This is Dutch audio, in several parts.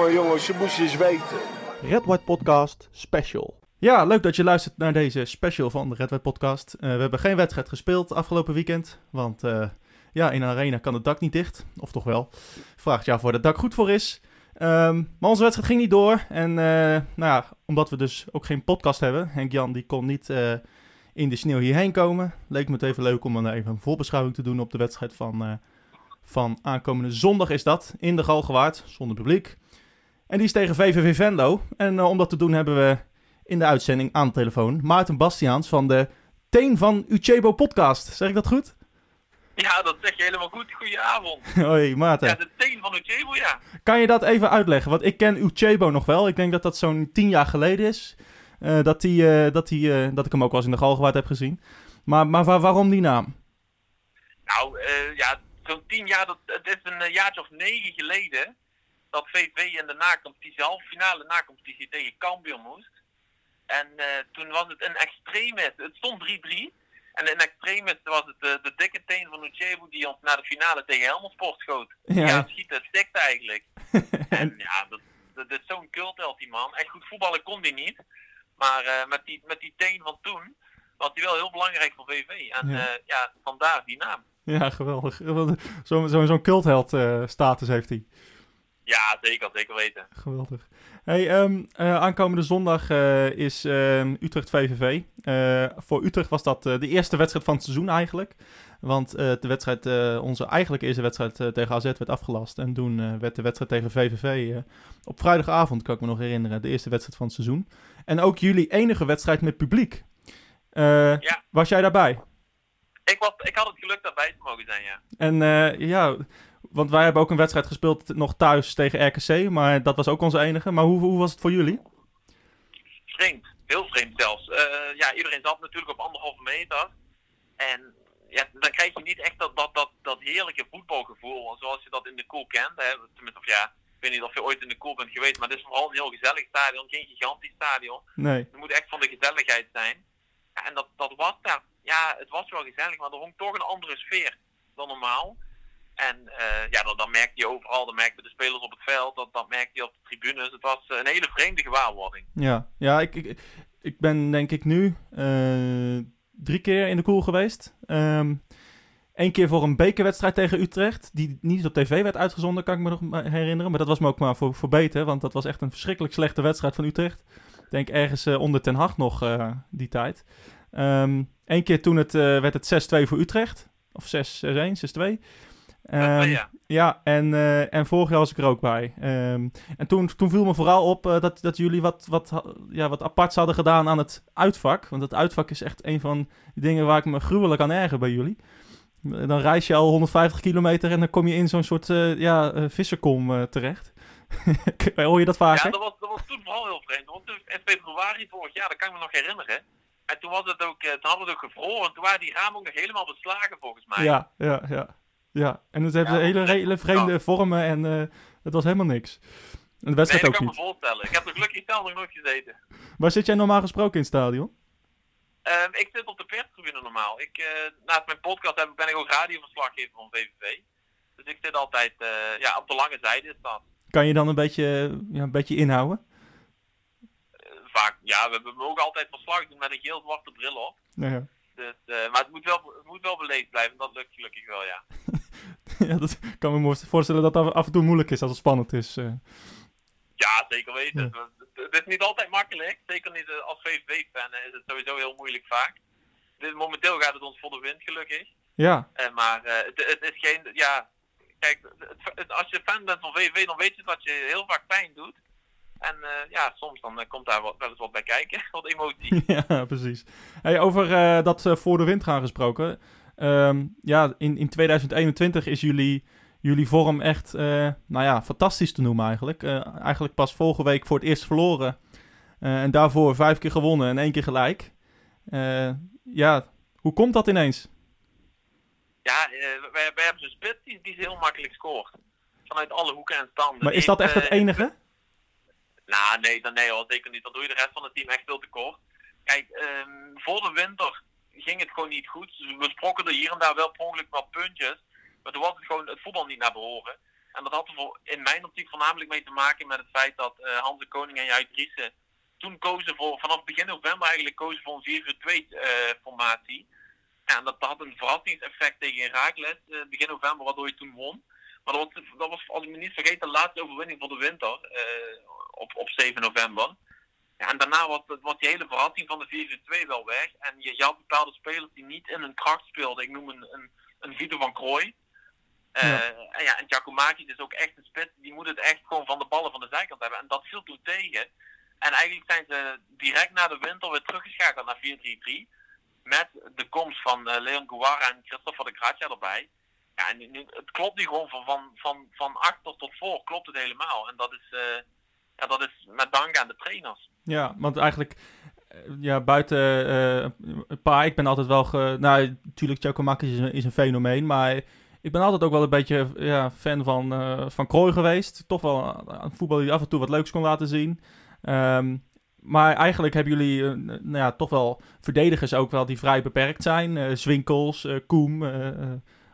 jongen, jongens, je moest je eens weten. Red White Podcast Special. Ja, leuk dat je luistert naar deze special van de Red White Podcast. Uh, we hebben geen wedstrijd gespeeld afgelopen weekend, want uh, ja, in een arena kan het dak niet dicht. Of toch wel. Vraagt jou voor het dak goed voor is. Um, maar onze wedstrijd ging niet door. En uh, nou ja, omdat we dus ook geen podcast hebben. Henk-Jan die kon niet in de sneeuw hierheen komen. Leek me het even leuk om dan even een voorbeschouwing te doen op de wedstrijd van, van aankomende zondag is dat. In de Galgenwaard, zonder publiek. En die is tegen VVV Venlo. En om dat te doen hebben we in de uitzending aan de telefoon Maarten Bastiaans van de Teen van Uchebo podcast. Zeg ik dat goed? Ja, dat zeg je helemaal goed. Goedenavond. Hoi Maarten. Ja, de Teen van Uchebo, ja. Kan je dat even uitleggen? Want ik ken Uchebo nog wel. Ik denk dat dat zo'n tien jaar geleden is. Uh, dat, die, uh, dat, die, dat ik hem ook wel eens in de Galgenwaard heb gezien. Maar, maar waar, waarom die naam? Nou, ja, zo'n tien jaar, dat, is een jaartje of negen geleden... dat VV in de nacompetitie, halve finale nacompetitie tegen Cambuur moest. En uh, toen was het een extremis. Het stond 3-3. En in extremis was het de, de dikke teen van Uchebu die ons naar de finale tegen Helmond Sport schoot. Ja, ja het schiet, het stikt eigenlijk. en ja, dat, dat, is zo'n cultheld die man. Echt goed voetballen kon hij niet. Maar uh, met, die, met die teen van toen was hij wel heel belangrijk voor VV. En ja, ja vandaar die naam. Ja, geweldig. Zo'n zo, zo cultheld status heeft hij. Ja, zeker, zeker weten. Geweldig. Hey, um, uh, aankomende zondag uh, is uh, Utrecht VVV. Eh, voor Utrecht was dat de eerste wedstrijd van het seizoen eigenlijk. Want de wedstrijd, onze eigenlijk eerste wedstrijd tegen AZ werd afgelast. En toen werd de wedstrijd tegen VVV op vrijdagavond, kan ik me nog herinneren, de eerste wedstrijd van het seizoen. En ook jullie enige wedstrijd met publiek. ja. Was jij daarbij? Ik, was, ik had het geluk daarbij te mogen zijn, ja. En ja, want wij hebben ook een wedstrijd gespeeld nog thuis tegen RKC, maar dat was ook onze enige. Maar hoe, hoe was het voor jullie? Vreemd, heel vreemd zelfs. Uh, ja, iedereen zat natuurlijk op anderhalve meter. En ja, dan krijg je niet echt dat, dat, dat, dat heerlijke voetbalgevoel zoals je dat in de koel kent. Hè. Tenminste, of ja, ik weet niet of je ooit in de koel bent geweest, maar het is vooral een heel gezellig stadion, geen gigantisch stadion. Nee. Het moet echt van de gezelligheid zijn. Ja, en dat, dat was daar, ja, het was wel gezellig, maar er hong toch een andere sfeer dan normaal. En uh, ja, dan, merkte je overal, dan merkte de spelers op het veld, dat, dat merkte je op de tribunes. Het was een hele vreemde gewaarwording. Ja, ja ik, ik, ik ben denk ik nu uh, drie keer in de koel geweest. Eén keer voor een bekerwedstrijd tegen Utrecht, die niet op tv werd uitgezonden, kan ik me nog herinneren. Maar dat was me ook maar voor, beter, want dat was echt een verschrikkelijk slechte wedstrijd van Utrecht. Ik denk ergens uh, onder Ten Hag nog die tijd. Eén keer toen het, werd het 6-2 voor Utrecht. Of 6-1, 6-2. Um, ja. ja, en, uh, en vorig jaar was ik er ook bij. Um, en toen, toen viel me vooral op uh, dat, dat jullie wat, wat, ja, wat aparts hadden gedaan aan het uitvak. Want het uitvak is echt een van de dingen waar ik me gruwelijk aan erger bij jullie. Dan reis je al 150 kilometer en dan kom je in zo'n soort ja, visserkom terecht. Hoor je dat vaak? Ja, dat was, dat was toen vooral heel vreemd. Want in februari vorig jaar, dat kan ik me nog herinneren. En toen, was het ook, toen hadden we het ook gevroren. En toen waren die ramen ook nog helemaal beslagen volgens mij. Ja, ja, ja. Ja, en het heeft ja, hele, hele vreemde vormen en uh, het was helemaal niks. En de wedstrijd nee, ook kan niet. me voorstellen. Ik heb er gelukkig zelf nog nooit gezeten. Waar zit jij normaal gesproken in het stadion? Um, ik zit op de perstribune normaal. Ik, uh, naast mijn podcast heb, ben ik ook radioverslaggever van VVV. Dus ik zit altijd uh, ja, op de lange zijde is dat. Kan je dan een beetje, ja, een beetje inhouden? vaak, ja, we, we mogen altijd verslag doen met een geel-zwarte bril op. Ja, ja. Dus, uh, maar het moet, wel, het moet wel beleefd blijven, dat lukt gelukkig wel, ja. ja, dat kan me voorstellen dat dat af en toe moeilijk is als het spannend is. Uh. Ja, zeker weten. Ja. Het, is niet altijd makkelijk. Zeker niet uh, als VVV-fan is het sowieso heel moeilijk vaak. Dit, momenteel gaat het ons voor de wind, gelukkig. Ja. maar het, het, is geen, ja... Kijk, het, als je fan bent van VVV, dan weet je dat je heel vaak pijn doet. En uh, ja, soms dan uh, komt daar wel eens wat bij kijken, wat emotie. ja, precies. Hey, over uh, dat voor de wind gaan gesproken. Um, ja, in, in 2021 is jullie, jullie vorm echt, nou ja, fantastisch te noemen eigenlijk. eigenlijk pas vorige week voor het eerst verloren. en daarvoor vijf keer gewonnen en één keer gelijk. ja, hoe komt dat ineens? Ja, wij, wij hebben zo'n spits die, die heel makkelijk scoort. Vanuit alle hoeken en standen. Maar is dat echt het enige? Nou, nee, dan, nee hoor, zeker niet. Dan doe je de rest van het team echt veel te kort. Kijk, um, voor de winter ging het gewoon niet goed. Dus we sprokken er hier en daar wel per ongeluk wat puntjes. Maar toen was het gewoon het voetbal niet naar behoren. En dat had er in mijn optiek voornamelijk mee te maken met het feit dat uh, Hans de Koning en Jij Driessen toen kozen voor, vanaf begin november eigenlijk kozen voor een 4-4-2 uh, formatie. En dat, had een verrassingseffect tegen Herakles uh, begin november, waardoor je toen won. Maar dat was, dat was, als ik me niet vergeet, de laatste overwinning voor de winter op, op 7 november. Ja, en daarna was, was die hele verrassing van de 4-4-2 wel weg. En je, je, had bepaalde spelers die niet in hun kracht speelden. Ik noem een, een, een Vito van Krooi. Uh, ja. En ja, en Giacomakis is ook echt een spits. Die moet het echt gewoon van de ballen van de zijkant hebben. En dat viel toen tegen. En eigenlijk zijn ze direct na de winter weer teruggeschakeld naar 4-3-3. Met de komst van uh, Leon Guara en Christopher de Gracia erbij. Ja, nu, het klopt nu gewoon van, van, van, van achter tot voor. Klopt het helemaal. En dat is, uh, ja, dat is met dank aan de trainers. Ja, want eigenlijk ja, buiten uh, paar, ik ben altijd wel... Ge, nou, natuurlijk, Giacomakis is is een fenomeen, maar ik ben altijd ook wel een beetje ja, fan van, uh, van Krooi geweest. Toch wel een voetbal die af en toe wat leuks kon laten zien. Um, maar eigenlijk hebben jullie nou ja, toch wel verdedigers ook wel die vrij beperkt zijn. Zwinkels, Koem,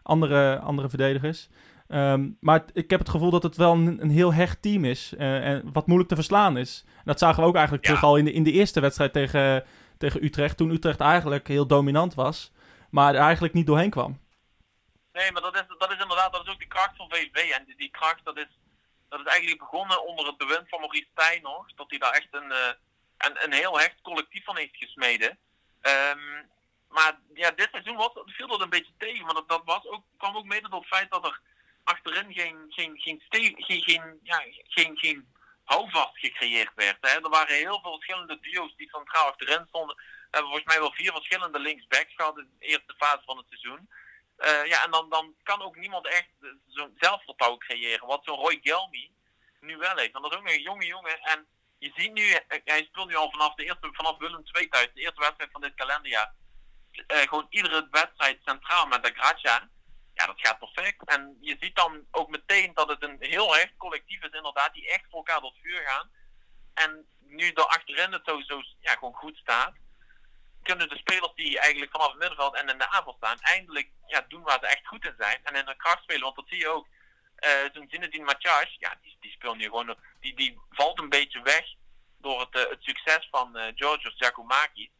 andere, andere verdedigers. Um, maar ik heb het gevoel dat het wel een, een heel hecht team is. en wat moeilijk te verslaan is. En dat zagen we ook eigenlijk ja. terug al in de, in de eerste wedstrijd tegen, tegen Utrecht. Toen Utrecht eigenlijk heel dominant was. Maar er eigenlijk niet doorheen kwam. Nee, maar dat is, dat is inderdaad dat is ook de kracht van VVV. En die, die kracht, dat is, dat is eigenlijk begonnen onder het bewind van Maurice Stijn nog. Dat hij daar echt een, uh, een, een heel hecht collectief van heeft gesmeden. Um, maar ja, dit seizoen was, viel dat een beetje tegen. Maar dat, was ook, kwam ook mede door het feit dat er achterin geen, geen, geen, geen, geen, geen, houvast gecreëerd werd. Hè. Er waren heel veel verschillende duo's die centraal achterin stonden. We hebben volgens mij wel vier verschillende linksbacks gehad in de eerste fase van het seizoen. Uh, ja, en dan, dan kan ook niemand echt zo'n zelfvertrouwen creëren. Wat zo'n Roy Gelmi nu wel heeft. Want dat is ook een jonge jongen. En je ziet nu, eh, hij speelt nu al vanaf, de eerste, vanaf Willem II thuis, de eerste wedstrijd van dit kalenderjaar. Uh, gewoon iedere wedstrijd centraal met de Gracia. Ja, dat gaat perfect. En je ziet dan ook meteen dat het een heel hecht collectief is, inderdaad, die echt voor elkaar tot vuur gaan. En nu er achterin het zo, ja, gewoon goed staat kunnen de spelers die eigenlijk vanaf het middenveld en in de aanval staan, eindelijk ja, doen waar ze echt goed in zijn. En in de kracht spelen, want dat zie je ook. Uh, Zo'n Zinedine Matjas, ja, die, die speelt nu gewoon, die, die valt een beetje weg door het, uh, het succes van uh, Georgios Giacomakis.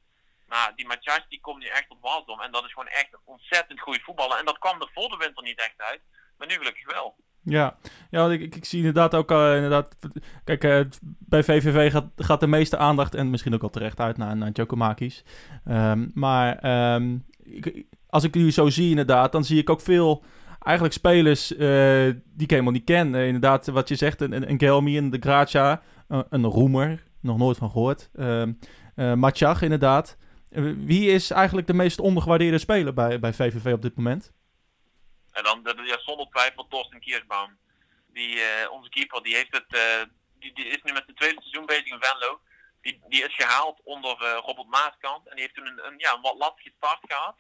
Maar die Matjas die komt nu echt op waldom en dat is gewoon echt een ontzettend goede voetballer. En dat kwam er voor de winter niet echt uit, maar nu gelukkig wel. Ja, ja ik, ik, zie inderdaad ook uh, inderdaad. Kijk, uh, bij VVV gaat, gaat de meeste aandacht en misschien ook al terecht uit naar, naar Jokomakis. Um, maar ik, als ik nu zo zie, inderdaad, dan zie ik ook veel eigenlijk spelers uh, die ik helemaal niet ken. inderdaad, wat je zegt, een, een Gelmi, een De Gracia, een Roemer, nog nooit van gehoord. Matjach, inderdaad. Wie is eigenlijk de meest ondergewaardeerde speler bij, bij VVV op dit moment? En dan ja, zonder twijfel Torsten Kiersbaum. Die, uh, onze keeper, die, heeft het, uh, die, die is nu met zijn tweede seizoen bezig in Venlo. Die, die is gehaald onder uh, Robert Maaskant. En die heeft toen een, een, ja, een wat lastige start gehad.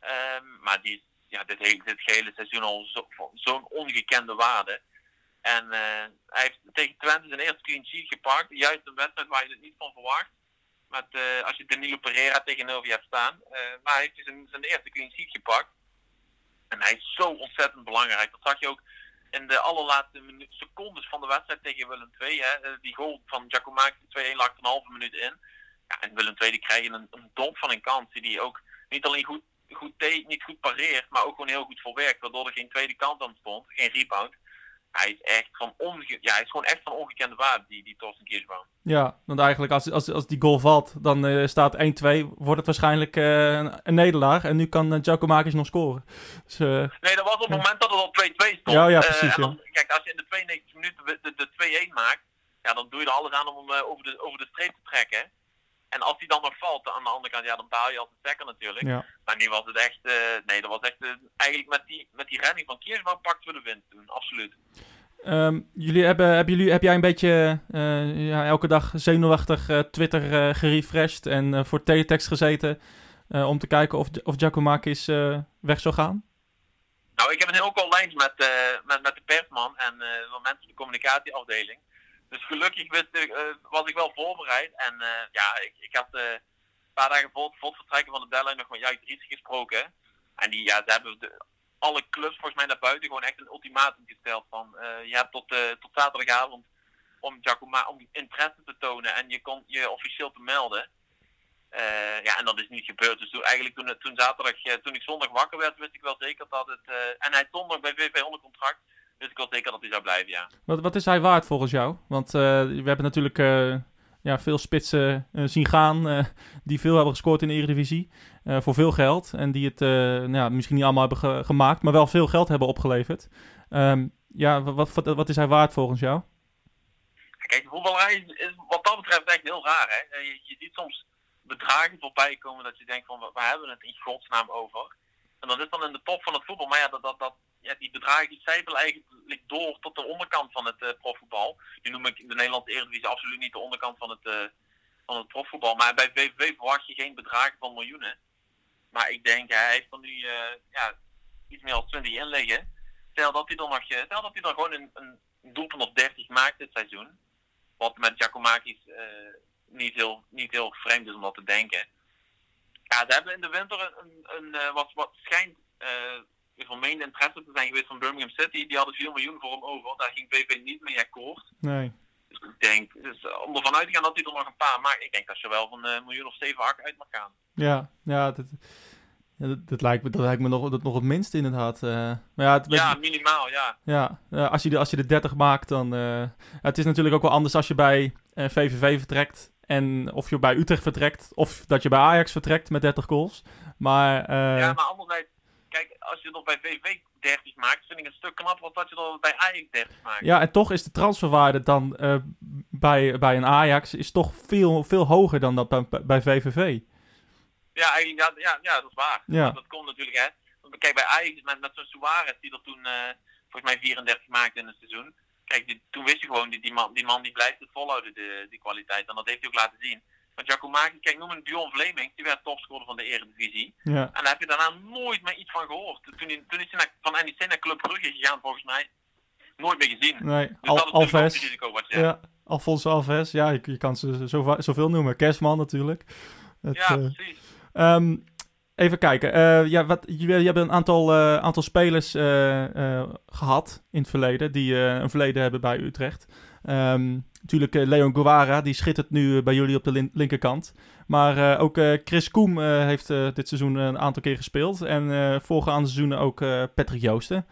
Um, maar die ja, dit, hele, dit gehele seizoen al zo'n zo ongekende waarde. En hij heeft tegen Twente zijn eerste clean sheet gepakt. Juist een wedstrijd waar je het niet van verwacht. Met, als je Danilo Pereira tegenover je hebt staan. maar hij heeft dus zijn, zijn eerste clean sheet gepakt. En hij is zo ontzettend belangrijk. Dat zag je ook in de allerlaatste secondes van de wedstrijd tegen Willem II. Hè. Eh, die goal van Giacomakis 2-1 lag een halve minuut in. Ja, en Willem II die krijgen een, een domp van een kans die ook niet alleen goed, goed niet goed pareert, maar ook gewoon heel goed verwerkt. Waardoor er geen tweede kant aan stond, geen rebound hij is echt van onge ja, hij is gewoon echt van ongekende waarde, die, die Torsten Kirschbaum. Ja, want eigenlijk als, als, als die goal valt, dan uh, staat 1-2, wordt het waarschijnlijk uh, een, nederlaag. En nu kan uh, Giacomakis nog scoren. Dus, nee, dat was op het moment dat het al 2-2 stond. Ja, ja precies. Dan, ja. Kijk, als je in de 92 minuten de, de, de 2-1 maakt, ja, dan doe je er alles aan om hem over, de, over de streep te trekken. En als hij dan nog valt aan de andere kant, ja, dan baal je als een stekker natuurlijk. Ja. Maar nu was het echt, nee, dat was echt, eigenlijk met die, met die redding van Kirschbaum pakten we de wind toen, absoluut. Um, jullie hebben, hebben jullie, heb jij een beetje uh, ja, elke dag zenuwachtig Twitter gerefreshed en voor teletext gezeten om te kijken of, of Giacomakis weg zou gaan? Nou, ik heb een heel call lijntje met, met, met de persman en de mensen de communicatieafdeling. Dus gelukkig wist ik, was ik wel voorbereid. En ja, ik, ik had een paar dagen voor, voor het vertrekken van de deadline nog met Juik Dries gesproken. En die, ja, ze hebben de, alle clubs volgens mij naar buiten gewoon echt een ultimatum gesteld van eh, je hebt tot, eh, tot zaterdagavond om, Giacomo, om interesse te tonen en je kon je officieel te melden. Eh, ja, en dat is niet gebeurd. Dus toen, eigenlijk toen, toen zaterdag, eh, toen ik zondag wakker werd, wist ik wel zeker dat het. eh, en hij stond nog bij VV onder contract. Wist ik wel zeker dat hij zou blijven, ja. Wat, wat is hij waard volgens jou? Want eh, we hebben natuurlijk eh, ja, veel spitsen eh, zien gaan die veel hebben gescoord in de Eredivisie. voor veel geld. En die het nou ja, misschien niet allemaal hebben ge- gemaakt, maar wel veel geld hebben opgeleverd. Ehm, ja, wat, wat, wat is hij waard volgens jou? Kijk, de voetballerij is, is wat dat betreft echt heel raar. Hè? Je, je ziet soms bedragen voorbij komen dat je denkt van, waar hebben we het in godsnaam over? En dat is dan in de top van het voetbal. Maar ja, dat, dat, dat, ja die bedragen die zijpelen eigenlijk door tot de onderkant van het eh, profvoetbal. Nu noem ik de Nederlandse Eredivisie absoluut niet de onderkant van het, eh, van het profvoetbal. Maar bij VVV verwacht je geen bedragen van miljoenen. Maar ik denk, hij heeft er nu eh, ja, iets meer dan 20 in liggen. Stel dat hij dan nog, stel dat hij dan gewoon een, een doelpunt of 30 maakt dit seizoen. Wat met Giacomakis eh niet, heel, niet heel vreemd is om dat te denken. Ja, ze hebben in de winter een, een, wat, wat schijnt eh vermeende interesse te zijn geweest van Birmingham City. Die hadden 4 miljoen voor hem over. Daar ging VV niet mee akkoord. Nee. Dus ik denk, dus, eh, om ervan uit te gaan dat hij er nog een paar maakt. Ik denk dat je wel van eh, een miljoen of 7, 8 uit mag gaan. Ja, ja, dat, ja, dat, dat lijkt me, dat lijkt me nog, dat nog het minste inderdaad. eh maar ja, het, Ja, minimaal, ja. Ja, als, je de, als je de 30 maakt, dan. het is natuurlijk ook wel anders als je bij VVV vertrekt. En of je bij Utrecht vertrekt. Of dat je bij Ajax vertrekt met 30 goals. Maar. Ja, maar anderzijds, kijk, als je er bij VV 30 maakt, vind ik een stuk knapper dan dat je er bij Ajax 30 maakt. ja, en toch is de transferwaarde dan eh, bij, bij een Ajax is toch veel, veel hoger dan dat bij, bij VVV. Ja, eigenlijk, ja, ja, ja, dat is waar. Ja. Dat komt natuurlijk, hè. Want Kijk, bij Ajax met, met zo'n Suarez, die er toen eh, volgens mij 34 maakte in het seizoen. Kijk, die, toen wist je gewoon, die, die, man, die man die blijft het volhouden, de, die kwaliteit. En dat heeft hij ook laten zien. Want Giacomakis, kijk, noem een Dion Vleming, die werd topscorer van de Eredivisie. Ja, En daar heb je daarna nooit meer iets van gehoord. Toen, hij- toen is hij naar, van NEC naar Club Brugge gegaan, volgens mij. Nooit meer gezien. nee. Dus Al, dat is Alves. het risico wat je Ja. hebt. Alfonso Alves. Ja, je, je kan ze zo, zoveel noemen. Kerstman natuurlijk. Het, Ja, eh, precies. Ehm, even kijken. Eh, ja, wat, je, je hebt een aantal, eh, aantal spelers eh, eh, gehad in het verleden. Die een verleden hebben bij Utrecht. Ehm, natuurlijk eh, Leon Guevara. Die schittert nu eh, bij jullie op de lin- linkerkant. Maar eh, ook Chris Koem heeft dit seizoen een aantal keer gespeeld. En voorgaande seizoenen ook Patrick Joosten.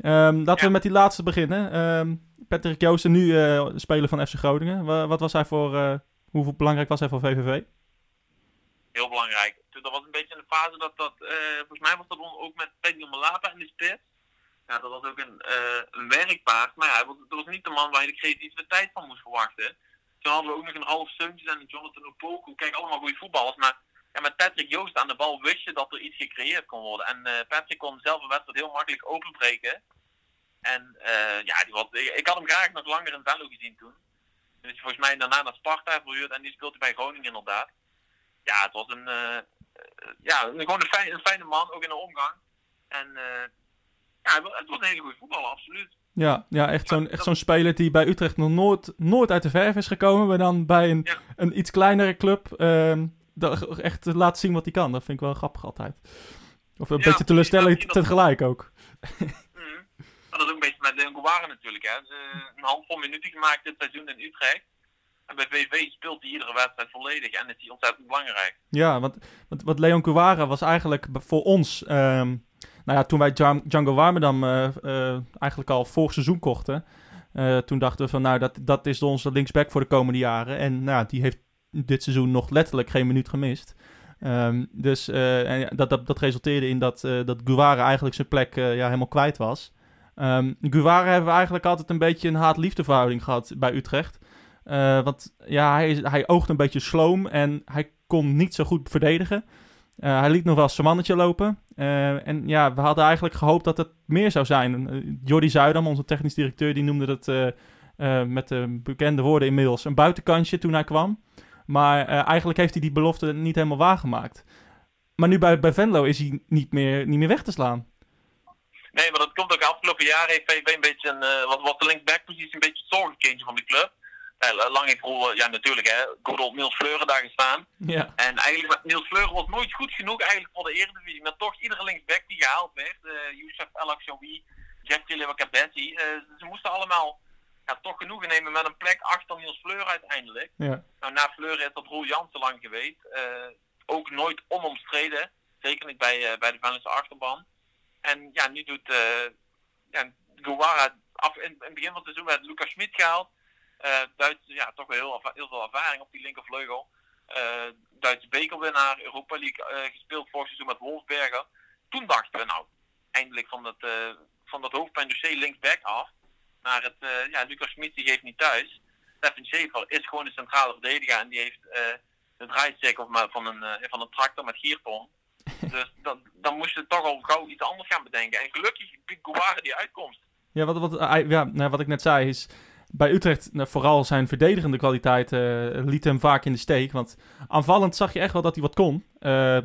Ehm, laten we met die laatste beginnen. Ehm, Patrick Joosten, nu speler van FC Groningen. Wa- wat was hij voor... hoe belangrijk was hij voor VVV? Heel belangrijk. Dat was een beetje een fase dat dat, volgens mij was dat ook met Pedro Malapa in de spits. Ja, dat was ook een, eh een werkpaard. Maar ja, dat was niet de man waar je de creativiteit van moest verwachten. Toen hadden we ook nog een half Seuntjes en een Jonathan Opoku. Kijk, allemaal goede voetballers. Maar ja, met Patrick Joost aan de bal wist je dat er iets gecreëerd kon worden. En eh, Patrick kon zelf een wedstrijd heel makkelijk openbreken. En eh, ja, die was, ik, had hem graag nog langer in Venlo gezien toen. Dus volgens mij daarna naar Sparta verhuurd en die speelt hij bij Groningen inderdaad. Ja, het was een, ja, gewoon een, een fijne man, ook in de omgang. En ja, het was een hele goede voetballer, absoluut. Ja, ja echt zo'n echt zo'n speler die bij Utrecht nog nooit, nooit uit de verf is gekomen. Maar dan bij een, Ja. een iets kleinere club dat echt laat zien wat hij kan. Dat vind ik wel grappig altijd. Of een Ja, beetje teleurstellend dat- tegelijk ook. Mhm. Maar dat is ook een beetje met Leon Guevara natuurlijk. Hè. Ze een handvol minuten gemaakt dit seizoen in Utrecht. En bij VV speelt hij iedere wedstrijd volledig en is hij ontzettend belangrijk. Ja, want, want, want Leon Cuara was eigenlijk voor ons... ehm, nou ja, toen wij Djan- Django Warmerdam eh, eh, eigenlijk al vorig seizoen kochten... eh, toen dachten we van, nou, dat, dat is onze linksback voor de komende jaren. En nou, die heeft dit seizoen nog letterlijk geen minuut gemist. Ehm, dus dat, dat, dat resulteerde in dat, eh dat eigenlijk zijn plek ja, helemaal kwijt was. Guevara hebben we eigenlijk altijd een beetje een haat-liefde verhouding gehad bij Utrecht. Want ja, hij, hij oogt een beetje sloom en hij kon niet zo goed verdedigen. Eh, hij liet nog wel zijn mannetje lopen. Eh, en ja, we hadden eigenlijk gehoopt dat het meer zou zijn. Uh, Jordi Zuidam, onze technisch directeur, die noemde het met de bekende woorden inmiddels een buitenkantje toen hij kwam. Maar eigenlijk heeft hij die belofte niet helemaal waargemaakt. Maar nu bij, bij Venlo is hij niet meer, niet meer weg te slaan. Nee, maar dat komt ook afgelopen jaar heeft VV een beetje een, was, was de linksbackpositie een beetje het zorgenkindje van de club. Ja, lang heeft Roel, ja natuurlijk hè, old Niels Fleuren daar gestaan. Ja. En eigenlijk, Niels Fleuren was nooit goed genoeg eigenlijk voor de Eredivisie. Maar toch iedere linksback die gehaald werd, uh, Youssef El Akshawi, Jeffrey Lewakabessi, uh, ze moesten allemaal ja, toch genoegen nemen met een plek achter Niels Fleuren uiteindelijk. Ja. Nou, na Fleuren is dat Roel Jansen lang geweest. Uh, ook nooit onomstreden. Zeker niet bij, uh, bij de Venlose achterban. En ja, nu doet uh, ja, Guevara af, in, in, het begin van het seizoen werd Lucas Schmid gehaald. Uh, Duits, ja, toch wel heel, heel veel ervaring op die linkervleugel. Uh, Duitse bekerwinnaar, Europa League gespeeld vorig seizoen met Wolfsberger. Toen dachten we nou, eindelijk van dat, van dat hoofdpijn linksback af. Maar het, ja, Lucas Schmid die geeft niet thuis. Stefan Schaefer is gewoon een centrale verdediger en die heeft de draaistick van een, van een tractor met gierton. Dus dan, dan moest je toch al gauw iets anders gaan bedenken. En gelukkig biedt die uitkomst. Ja, wat, wat, ja, nou, wat ik net zei is... Bij Utrecht, nou, vooral zijn verdedigende kwaliteit uh, liet hem vaak in de steek. Want aanvallend zag je echt wel dat hij wat kon. Uh,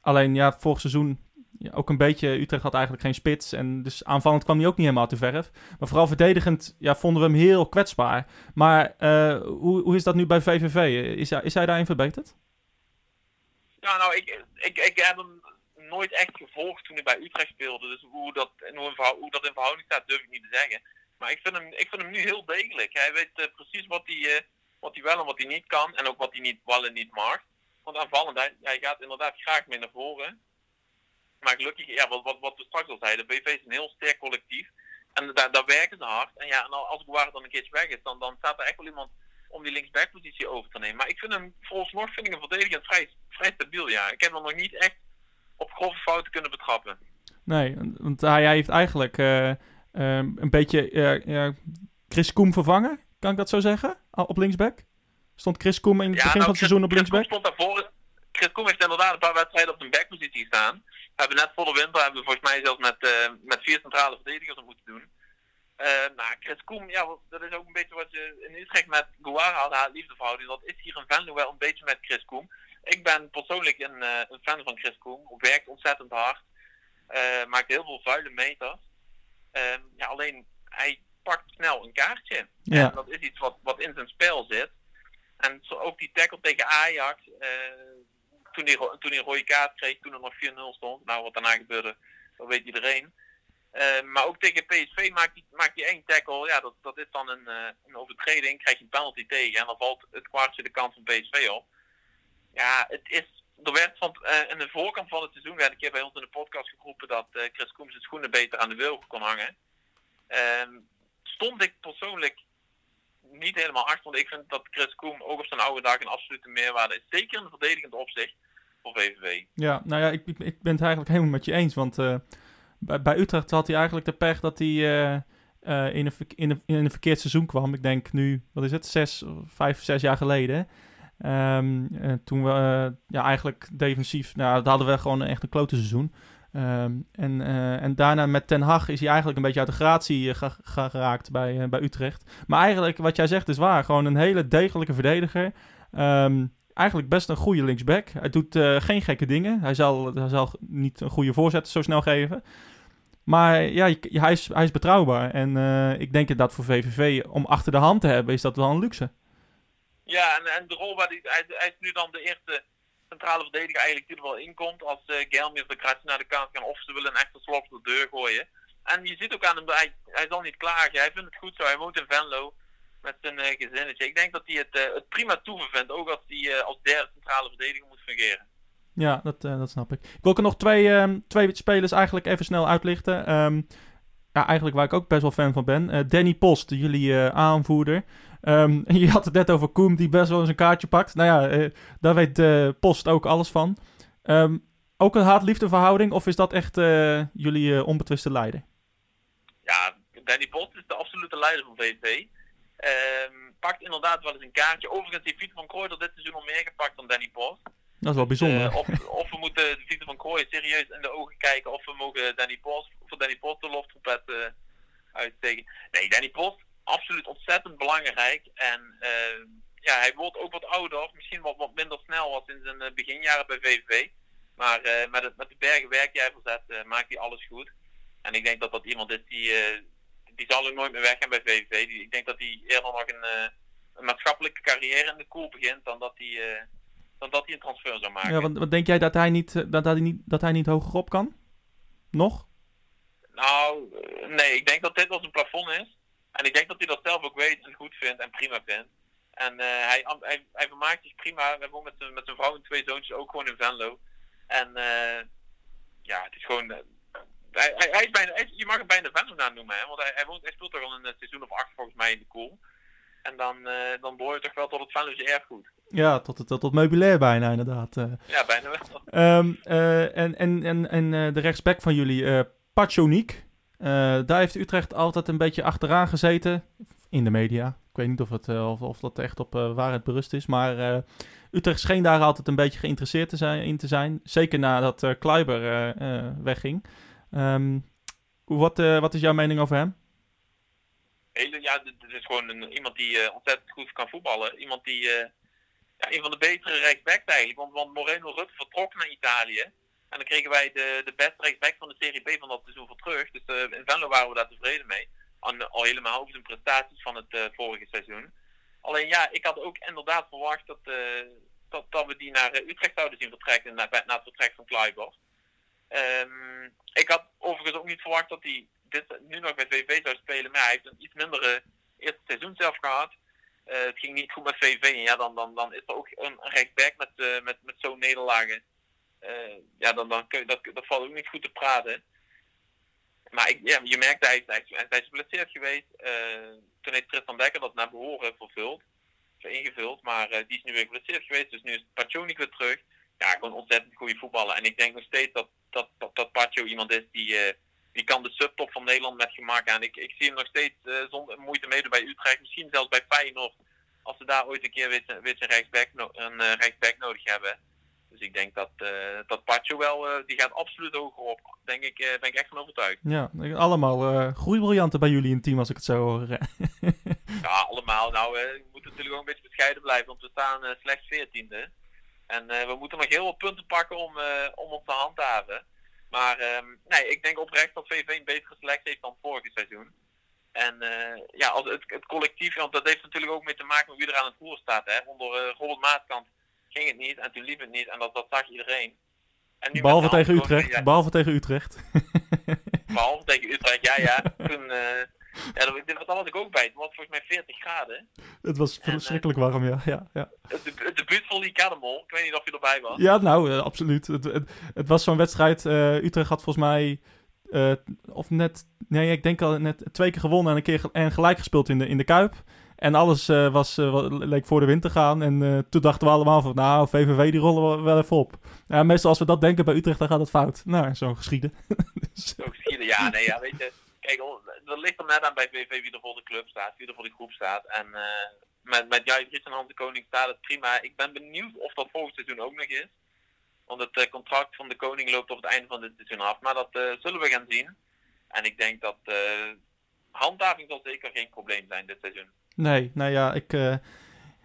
alleen ja, vorig seizoen ja, ook een beetje... Utrecht had eigenlijk geen spits. En dus aanvallend kwam hij ook niet helemaal te verf. Maar vooral verdedigend ja, vonden we hem heel kwetsbaar. Maar uh, hoe, hoe is dat nu bij VVV? Is hij, is hij daarin verbeterd? Ja, nou, ik, ik, ik heb hem nooit echt gevolgd toen hij bij Utrecht speelde. Dus hoe dat, hoe dat in verhouding staat, durf ik niet te zeggen. Maar ik vind hem, ik vind hem nu heel degelijk. Hij weet uh, precies wat hij, uh, wat hij wel en wat hij niet kan. En ook wat hij niet wel en niet mag. Want aanvallend, hij, hij gaat inderdaad graag mee naar voren. Maar gelukkig, ja, wat, wat, wat we straks al zeiden, BV is een heel sterk collectief. En daar, daar werken ze hard. En ja, en als Guevara dan een keertje weg is, dan, dan staat er echt wel iemand om die linksbackpositie over te nemen. Maar ik vind hem vooralsnog vind ik hem verdedigend vrij, vrij stabiel. Ja. Ik heb hem nog niet echt op grove fouten kunnen betrappen. Nee, want hij heeft eigenlijk uh, um, een beetje Chris Koem vervangen. Kan ik dat zo zeggen? Op linksback? Stond Chris Koem in het ja, begin nou, van het seizoen op linksback? Chris Koem stond daarvoor. Chris Koem heeft inderdaad een paar wedstrijden op de backpositie staan. We hebben net voor de winter hebben we volgens mij zelfs met, uh, met vier centrale verdedigers moeten doen. Uh, nou, Chris Koem, ja, dat is ook een beetje wat je in Utrecht met Guara had, haar liefdeverhouding. Dat is hier in Venlo wel een beetje met Chris Koem. Ik ben persoonlijk een, uh, een fan van Chris Koem. Werkt ontzettend hard. Uh, maakt heel veel vuile meters. Ja, alleen hij pakt snel een kaartje. Ja. En dat is iets wat, wat in zijn spel zit. En zo ook die tackle tegen Ajax. toen hij toen hij een rode kaart kreeg, toen er nog 4-0 stond. Nou, wat daarna gebeurde, dat weet iedereen. Uh, maar ook tegen PSV maakt hij, maakt hij één tackle. Ja, dat, dat is dan een, uh, een overtreding. Krijg je een penalty tegen. En dan valt het kwartje de kant van PSV op. Ja, het is. Er werd van, in de voorkant van het seizoen werd een keer bij ons in de podcast geroepen dat Chris Koem zijn schoenen beter aan de wilgen kon hangen. Ehm, stond ik persoonlijk niet helemaal achter. Want ik vind dat Chris Koem ook op zijn oude dag een absolute meerwaarde is. Zeker in de verdedigende opzicht voor VVV. Ja, nou ja, ik, ik, ben het eigenlijk helemaal met je eens. Want bij, bij Utrecht had hij eigenlijk de pech dat hij in, een, in, een, in een verkeerd seizoen kwam. Ik denk nu, wat is het, zes, vijf, zes jaar geleden. Um, uh, toen we ja, eigenlijk defensief, nou, dat hadden we gewoon echt een klote seizoen. Um, en, en daarna met Ten Hag is hij eigenlijk een beetje uit de gratie geraakt bij, bij Utrecht. Maar eigenlijk, wat jij zegt is waar. Gewoon een hele degelijke verdediger. Um, eigenlijk best een goede linksback. Hij doet geen gekke dingen. Hij zal, hij zal niet een goede voorzet zo snel geven. Maar ja, hij is, hij is betrouwbaar. En ik denk dat voor VVV om achter de hand te hebben, is dat wel een luxe. Ja, en, en de rol waar hij, hij is nu dan de eerste centrale verdediger eigenlijk die er wel in komt. Als uh, Gelmier de kratje naar de kant gaan of ze willen een echte slop de deur gooien. En je ziet ook aan hem, hij, hij zal niet klagen. Hij vindt het goed zo. Hij woont in Venlo met zijn uh, gezinnetje. Ik denk dat hij het, uh, het prima toevindt, ook als hij als derde centrale verdediger moet fungeren. Ja, dat, dat snap ik. Ik wil er nog twee, um, twee spelers eigenlijk even snel uitlichten. Um, ja, eigenlijk waar ik ook best wel fan van ben. Danny Post, jullie aanvoerder. Um, je had het net over Koem, die best wel eens een kaartje pakt. Nou ja, daar weet Post ook alles van. ook een haat-liefde verhouding, of is dat echt jullie onbetwiste leider? Ja, Danny Post is de absolute leider van VV. Um, pakt inderdaad wel eens een kaartje. Overigens heeft Pieter van Krooij dit seizoen al meer gepakt dan Danny Post. Dat is wel bijzonder. Uh, of, of, we moeten de Pieter van Krooij serieus in de ogen kijken of we mogen Danny Post, voor Danny Post de loftroepet uh, uitsteken. Nee, Danny Post, absoluut ontzettend belangrijk. En uh, ja, hij wordt ook wat ouder, misschien wat, wat minder snel als in zijn beginjaren bij VVV. Maar met, het, met de bergen werk die hij verzet, maakt hij alles goed. En ik denk dat dat iemand is die die zal ook nooit meer weggaan bij VVV. Ik denk dat hij eerder nog een, uh, maatschappelijke carrière in de koel begint dan dat hij, dan dat hij een transfer zou maken. Ja, wat, wat denk jij dat hij, niet, dat, dat, hij niet, dat hij niet hoger op kan? Nog? Nou, nee, ik denk dat dit wel een plafond is. En ik denk dat hij dat zelf ook weet en goed vindt en prima vindt. En uh, hij, hij, hij vermaakt zich prima. We hebben ook met, zijn, met zijn vrouw en twee zoontjes ook gewoon in Venlo. En uh, ja, het is gewoon. Uh, hij, hij, hij, is bijna, hij, je mag het bijna Venlo naam noemen, hè? want hij, hij, woont, hij speelt toch al een seizoen of acht volgens mij in de koel. En dan, dan behoor je toch wel tot het Venlose erfgoed. Ja, tot het, tot het meubilair bijna inderdaad. Ja, bijna wel. Um, en en, en, en de rechtsback van jullie, uh, Pachoniek. Daar heeft Utrecht altijd een beetje achteraan gezeten in de media. Ik weet niet of, het, uh, of, dat echt op uh, waarheid berust is. Maar Utrecht scheen daar altijd een beetje geïnteresseerd te zijn, in te zijn. Zeker nadat Kluiber wegging. Um, wat, wat is jouw mening over hem? Ja, dit is gewoon een, iemand die ontzettend goed kan voetballen. Iemand die ja, een van de betere rechtsbacks eigenlijk. Want, want Moreno Rutte vertrok naar Italië. En dan kregen wij de, de beste rechtsback van de Serie B van dat seizoen voor terug. Dus in Venlo waren we daar tevreden mee al helemaal over zijn prestaties van het uh, vorige seizoen. Alleen ja, ik had ook inderdaad verwacht dat, uh, dat, we die naar Utrecht zouden zien vertrekken na, na het vertrek van Kluivert. Um, ik had overigens ook niet verwacht dat hij dit nu nog bij VV zou spelen, maar hij heeft een iets mindere eerste seizoen zelf gehad. het ging niet goed met VV en ja, dan, dan, dan is er ook een rechtsback met, met, met zo'n nederlagen. Ja, dan, dan kun je, dat, dat valt ook niet goed te praten maar ik, ja, je merkt, hij, hij, hij is geblesseerd geweest. Uh, toen heeft Tristan Becker dat naar behoren vervuld, ingevuld. Maar uh, die is nu weer geblesseerd geweest. Dus nu is Pachonik weer terug. Ja, gewoon ontzettend goede voetballen. En ik denk nog steeds dat, dat, dat, dat Pacho iemand is die, die kan de subtop van Nederland met gemak aan. Ik, ik zie hem nog steeds zonder moeite meedoen bij Utrecht. Misschien zelfs bij Feyenoord. Als ze daar ooit een keer weer, weer een, rechtsback, een rechtsback nodig hebben. Dus ik denk dat, uh, dat Pacho wel, uh, die gaat absoluut hoger op. Denk ik, uh, ben ik echt van overtuigd. Ja, allemaal groeibriljanten bij jullie in het team als ik het zo hoor. ja, allemaal. Nou, we moeten natuurlijk ook een beetje bescheiden blijven, want we staan slechts veertiende. En we moeten nog heel veel punten pakken om, om ons te handhaven. Maar um, nee, ik denk oprecht dat VV een betere selectie heeft dan vorige seizoen. En ja, als het, het collectief, want dat heeft natuurlijk ook mee te maken met wie er aan het voer staat. Hè. Onder Robert Maaskant ging het niet en toen liep het niet en dat, dat zag iedereen. En nu behalve tegen Utrecht, ja, behalve tegen Utrecht. behalve tegen Utrecht, ja ja. Toen, uh, ja, dat, ik ook bij. Het was volgens mij 40 graden. Het was verschrikkelijk uh, warm, ja. ja, ja. Het, de, debuut van Lee Kademol, ik weet niet of je erbij was. Ja, nou, uh, absoluut. Het, het, het, was zo'n wedstrijd, Utrecht had volgens mij, of net, nee, ik denk al net twee keer gewonnen en een keer en gelijk gespeeld in de, in de Kuip. En alles uh, was, uh, leek voor de wind te gaan. En uh, toen dachten we allemaal van, nou, VVV die rollen we wel even op. Ja, meestal als we dat denken bij Utrecht, dan gaat het fout. Nou, zo geschieden. dus, zo geschieden, ja. Nee, ja, weet je. Kijk, dat ligt er net aan bij VVV wie er voor de club staat, wie er voor de groep staat. En met, met en Hans de Koning staat het prima. Ik ben benieuwd of dat volgend seizoen ook nog is. Want het contract van de Koning loopt op het einde van dit seizoen af. Maar dat zullen we gaan zien. En ik denk dat handhaving zal zeker geen probleem zijn dit seizoen. Nee, nou ja, ik... Uh,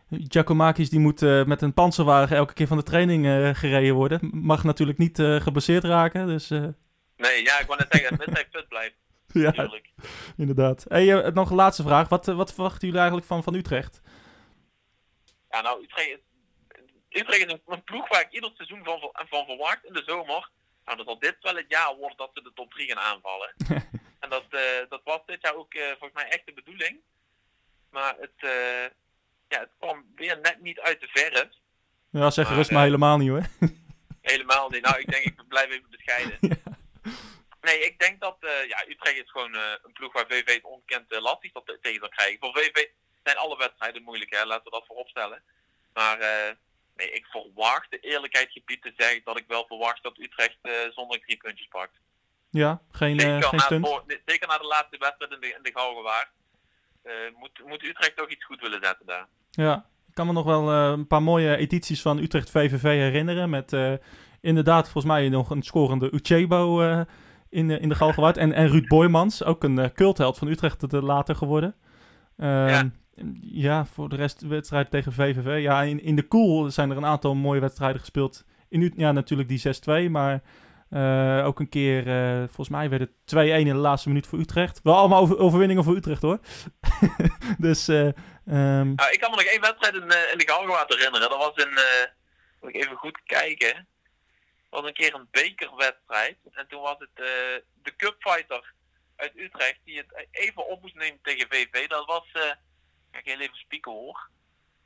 Giacomakis die moet uh, met een panzerwagen elke keer van de training uh, gereden worden. Mag natuurlijk niet gebaseerd raken, dus... Nee, ja, ik wou net zeggen, het hij fit blijft. ja, natuurlijk. inderdaad. Hey, nog een laatste vraag. Wat, wat verwachten jullie eigenlijk van, van Utrecht? Ja, nou, Utrecht is, Utrecht is een, ploeg waar ik ieder seizoen van, van verwacht in de zomer. Nou, dat zal dit wel het jaar worden dat ze de top 3 gaan aanvallen. en dat, dat was dit jaar ook volgens mij echt de bedoeling. Maar het, uh, ja, het kwam weer net niet uit de verf. Ja, zeg gerust maar, maar helemaal niet hoor. helemaal niet. Nou, ik denk ik blijf even bescheiden. ja. Nee, ik denk dat uh, ja, Utrecht is gewoon een ploeg waar VV het onkend uh, lastig dat tegen zal krijgen. Voor VV zijn alle wedstrijden moeilijk, hè? laten we dat voorop stellen. Maar nee, ik verwacht de eerlijkheid gebied te zeggen dat ik wel verwacht dat Utrecht zonder drie puntjes pakt. Ja, geen, zeker, geen na, voor, zeker na de laatste wedstrijd in de, in de. Eh, moet, moet Utrecht toch iets goed willen zetten daar. Ja, ik kan me nog wel uh, een paar mooie edities van Utrecht VVV herinneren. Met uh, inderdaad volgens mij nog een scorende Uchebo in, in de Galgenwaard. En, en Ruud Boymans, ook een cultheld van Utrecht later geworden. Ehm, ja. ja. voor de rest wedstrijden tegen VVV. Ja, in, in de Koel zijn er een aantal mooie wedstrijden gespeeld. In, ja, natuurlijk die 6-2, maar... Uh, ook een keer, uh, volgens mij werd het 2-1 in de laatste minuut voor Utrecht. Wel allemaal over, overwinningen voor Utrecht hoor. dus uh, Ehm, Nou, ik kan me nog één wedstrijd in, eh, in de Galgenwaard herinneren. Dat was in, eh, moet ik even goed kijken. Dat was een keer een bekerwedstrijd. En toen was het eh, de cupfighter uit Utrecht die het even op moest nemen tegen VV. Dat was, eh ga ik heel even spieken hoor.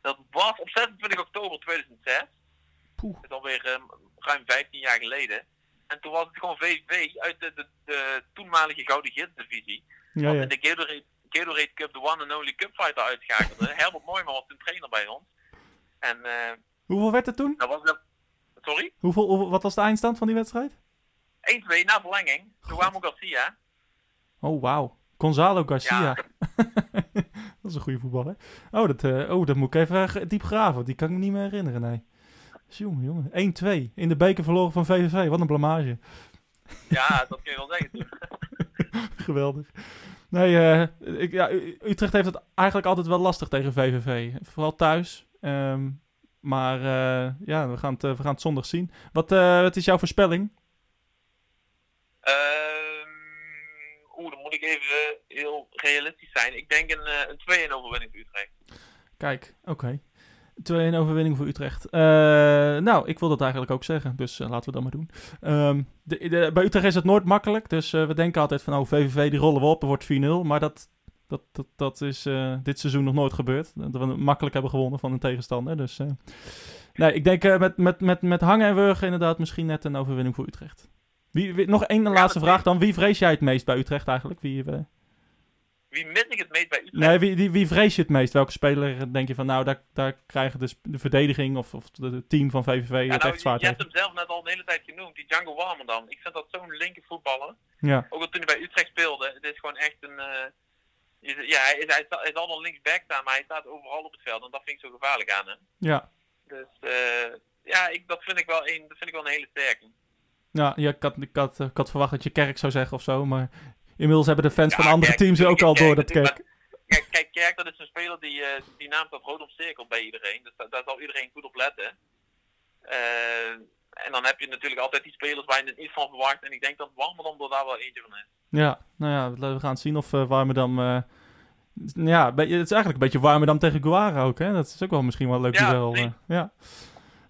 Dat was op 26 oktober 2006. Poeh. Dat is alweer eh, ruim 15 jaar geleden. En toen was het gewoon VV uit de, de, de toenmalige Gouden Gids-divisie. ja, in de Gatorade, Gatorade Cup de one and only cupfighter uitschakelde. Herbert Mooijman was toen trainer bij ons. En eh, Hoeveel werd het toen? dat was... Sorry? Hoeveel, hoeveel- wat was de eindstand van die wedstrijd? 1-2 na verlenging. Luamo Garcia. Oh, wauw. Gonzalo Garcia. Ja. dat is een goede voetballer. Oh dat, eh, oh, dat moet ik even diep graven. Die kan ik me niet meer herinneren, nee. Jongen, jongen. 1-2. In de beker verloren van VVV. Wat een blamage. Ja, dat kun je wel zeggen. Geweldig. Nee, eh, ik, ja, Utrecht heeft het eigenlijk altijd wel lastig tegen VVV. Vooral thuis. Ehm, maar eh, ja, we gaan, het, eh, we gaan het zondag zien. Wat, wat is jouw voorspelling? Ehm Oeh, dan moet ik even heel realistisch zijn. Ik denk een, een 2-1 overwinning Utrecht. Kijk, oké. 2-1 overwinning voor Utrecht. Eh, nou, ik wil dat eigenlijk ook zeggen, dus eh, laten we dat maar doen. Ehm, de, de- bij Utrecht is het nooit makkelijk, dus eh, we denken altijd van, oh, VVV die rollen we op, er wordt 4-0. Maar dat, dat, dat, dat is dit seizoen nog nooit gebeurd. Dat we makkelijk hebben gewonnen van een tegenstander. Dus nee, ik denk met, met, met, met hangen en wurgen inderdaad misschien net een overwinning voor Utrecht. Wie, wie- nog één laatste vraag dan. Wie vrees jij het meest bij Utrecht eigenlijk? Wie, Wie mis ik het meest bij Utrecht? Nee, wie, wie, wie vrees je het meest? Welke speler denk je van, nou, daar, daar krijgen de, sp- de verdediging of, of het team van VVV ja, het nou, echt zwaar je hebt tegen? hem zelf net al de hele tijd genoemd, die Django Warmerdam. Ik vind dat zo'n linker voetballer. Ja, Ook al toen hij bij Utrecht speelde, het is gewoon echt een. eh, je- ja, hij, is, hij, hij zal dan linksback staan, maar hij staat overal op het veld. En dat vind ik zo gevaarlijk aan hem. ja. Dus eh, ja, ik, dat, vind ik wel een, dat vind ik wel een hele sterke. Ja, ja ik, had, ik, had, ik had verwacht dat je Kerk zou zeggen of zo, maar inmiddels hebben de fans Ja, van andere teams ook al door dat Kerk... Kijk, kijk, Kerk, dat is een speler die, eh, die naam staat rood omcirkeld bij iedereen. Dus daar, daar zal iedereen goed op letten. Eh, en dan heb je natuurlijk altijd die spelers waar je het niet van verwacht. En ik denk dat Warmerdam er daar wel eentje van is. Ja, nou ja, we gaan zien of uh, Warmerdam... ja, het is eigenlijk een beetje Warmerdam tegen Guara ook, hè? Dat is ook wel misschien wel leuk Ja, duel. ja.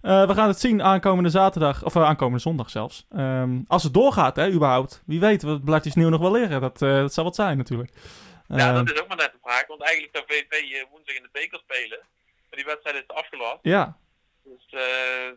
Eh, we gaan het zien aankomende zaterdag, of eh, aankomende zondag zelfs. Ehm, als het doorgaat, hè, überhaupt. Wie weet, wat blijft die sneeuw nog wel liggen? Dat, eh, dat zal wat zijn natuurlijk. Ja, Ehm, dat is ook maar net de vraag. Want eigenlijk zou VV woensdag in de beker spelen. Maar die wedstrijd is afgelast. ja, Dus eh,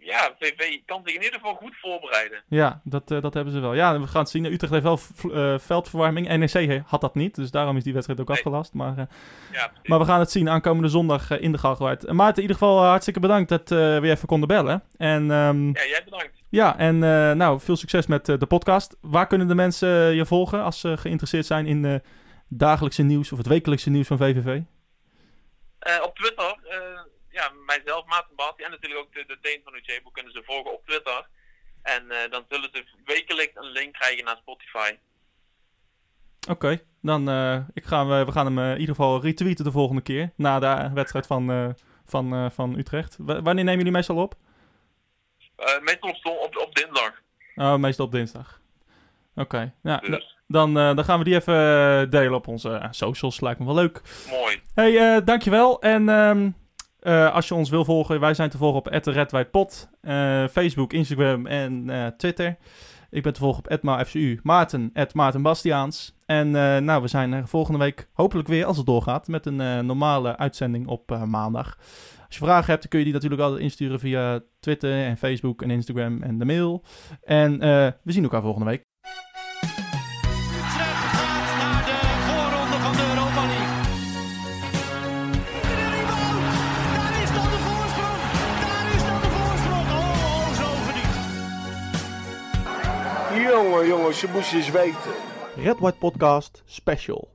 ja, VV kan zich in ieder geval goed voorbereiden. Ja, dat, eh, dat hebben ze wel. Ja, we gaan het zien. Utrecht heeft wel eh, veldverwarming. NEC had dat niet, dus daarom is die wedstrijd ook Nee. afgelast. Maar, eh, Ja, maar we gaan het zien aankomende zondag in de Galgenwaard. Maarten, in ieder geval hartstikke bedankt dat we je even konden bellen. En ehm, Ja, jij bedankt. ja, en nou, veel succes met de podcast. Waar kunnen de mensen je volgen als ze geïnteresseerd zijn in dagelijkse nieuws of het wekelijkse nieuws van VVV? Op Twitter, ja, mijzelf, Maarten Bassi en natuurlijk ook de, de Deen van Uchebo kunnen ze volgen op Twitter. En eh, dan zullen ze wekelijks een link krijgen naar Spotify. Oké, dan eh, ik ga, we, we gaan hem eh, in ieder geval retweeten de volgende keer. Na de wedstrijd van, eh, van, eh, van Utrecht. W- wanneer nemen jullie meestal op? Eh, meestal op, op, op dinsdag. Oh, meestal op dinsdag. Oké, ja, Dus dan, eh, dan gaan we die even eh, delen op onze eh, socials. Lijkt me wel leuk. mooi. hey, eh, dankjewel. En ehm, eh, als je ons wil volgen, wij zijn te volgen op @redwhitepot, eh Facebook, Instagram en eh, Twitter. Ik ben te volgen op @maFCU, Maarten Maarten Bastiaans. En eh, nou, we zijn er volgende week hopelijk weer, als het doorgaat, met een normale uitzending op maandag. Als je vragen hebt, dan kun je die natuurlijk altijd insturen via Twitter en Facebook en Instagram en de mail. En we zien elkaar volgende week. Jongen, jongen, ze moesten eens weten. Red White Podcast Special.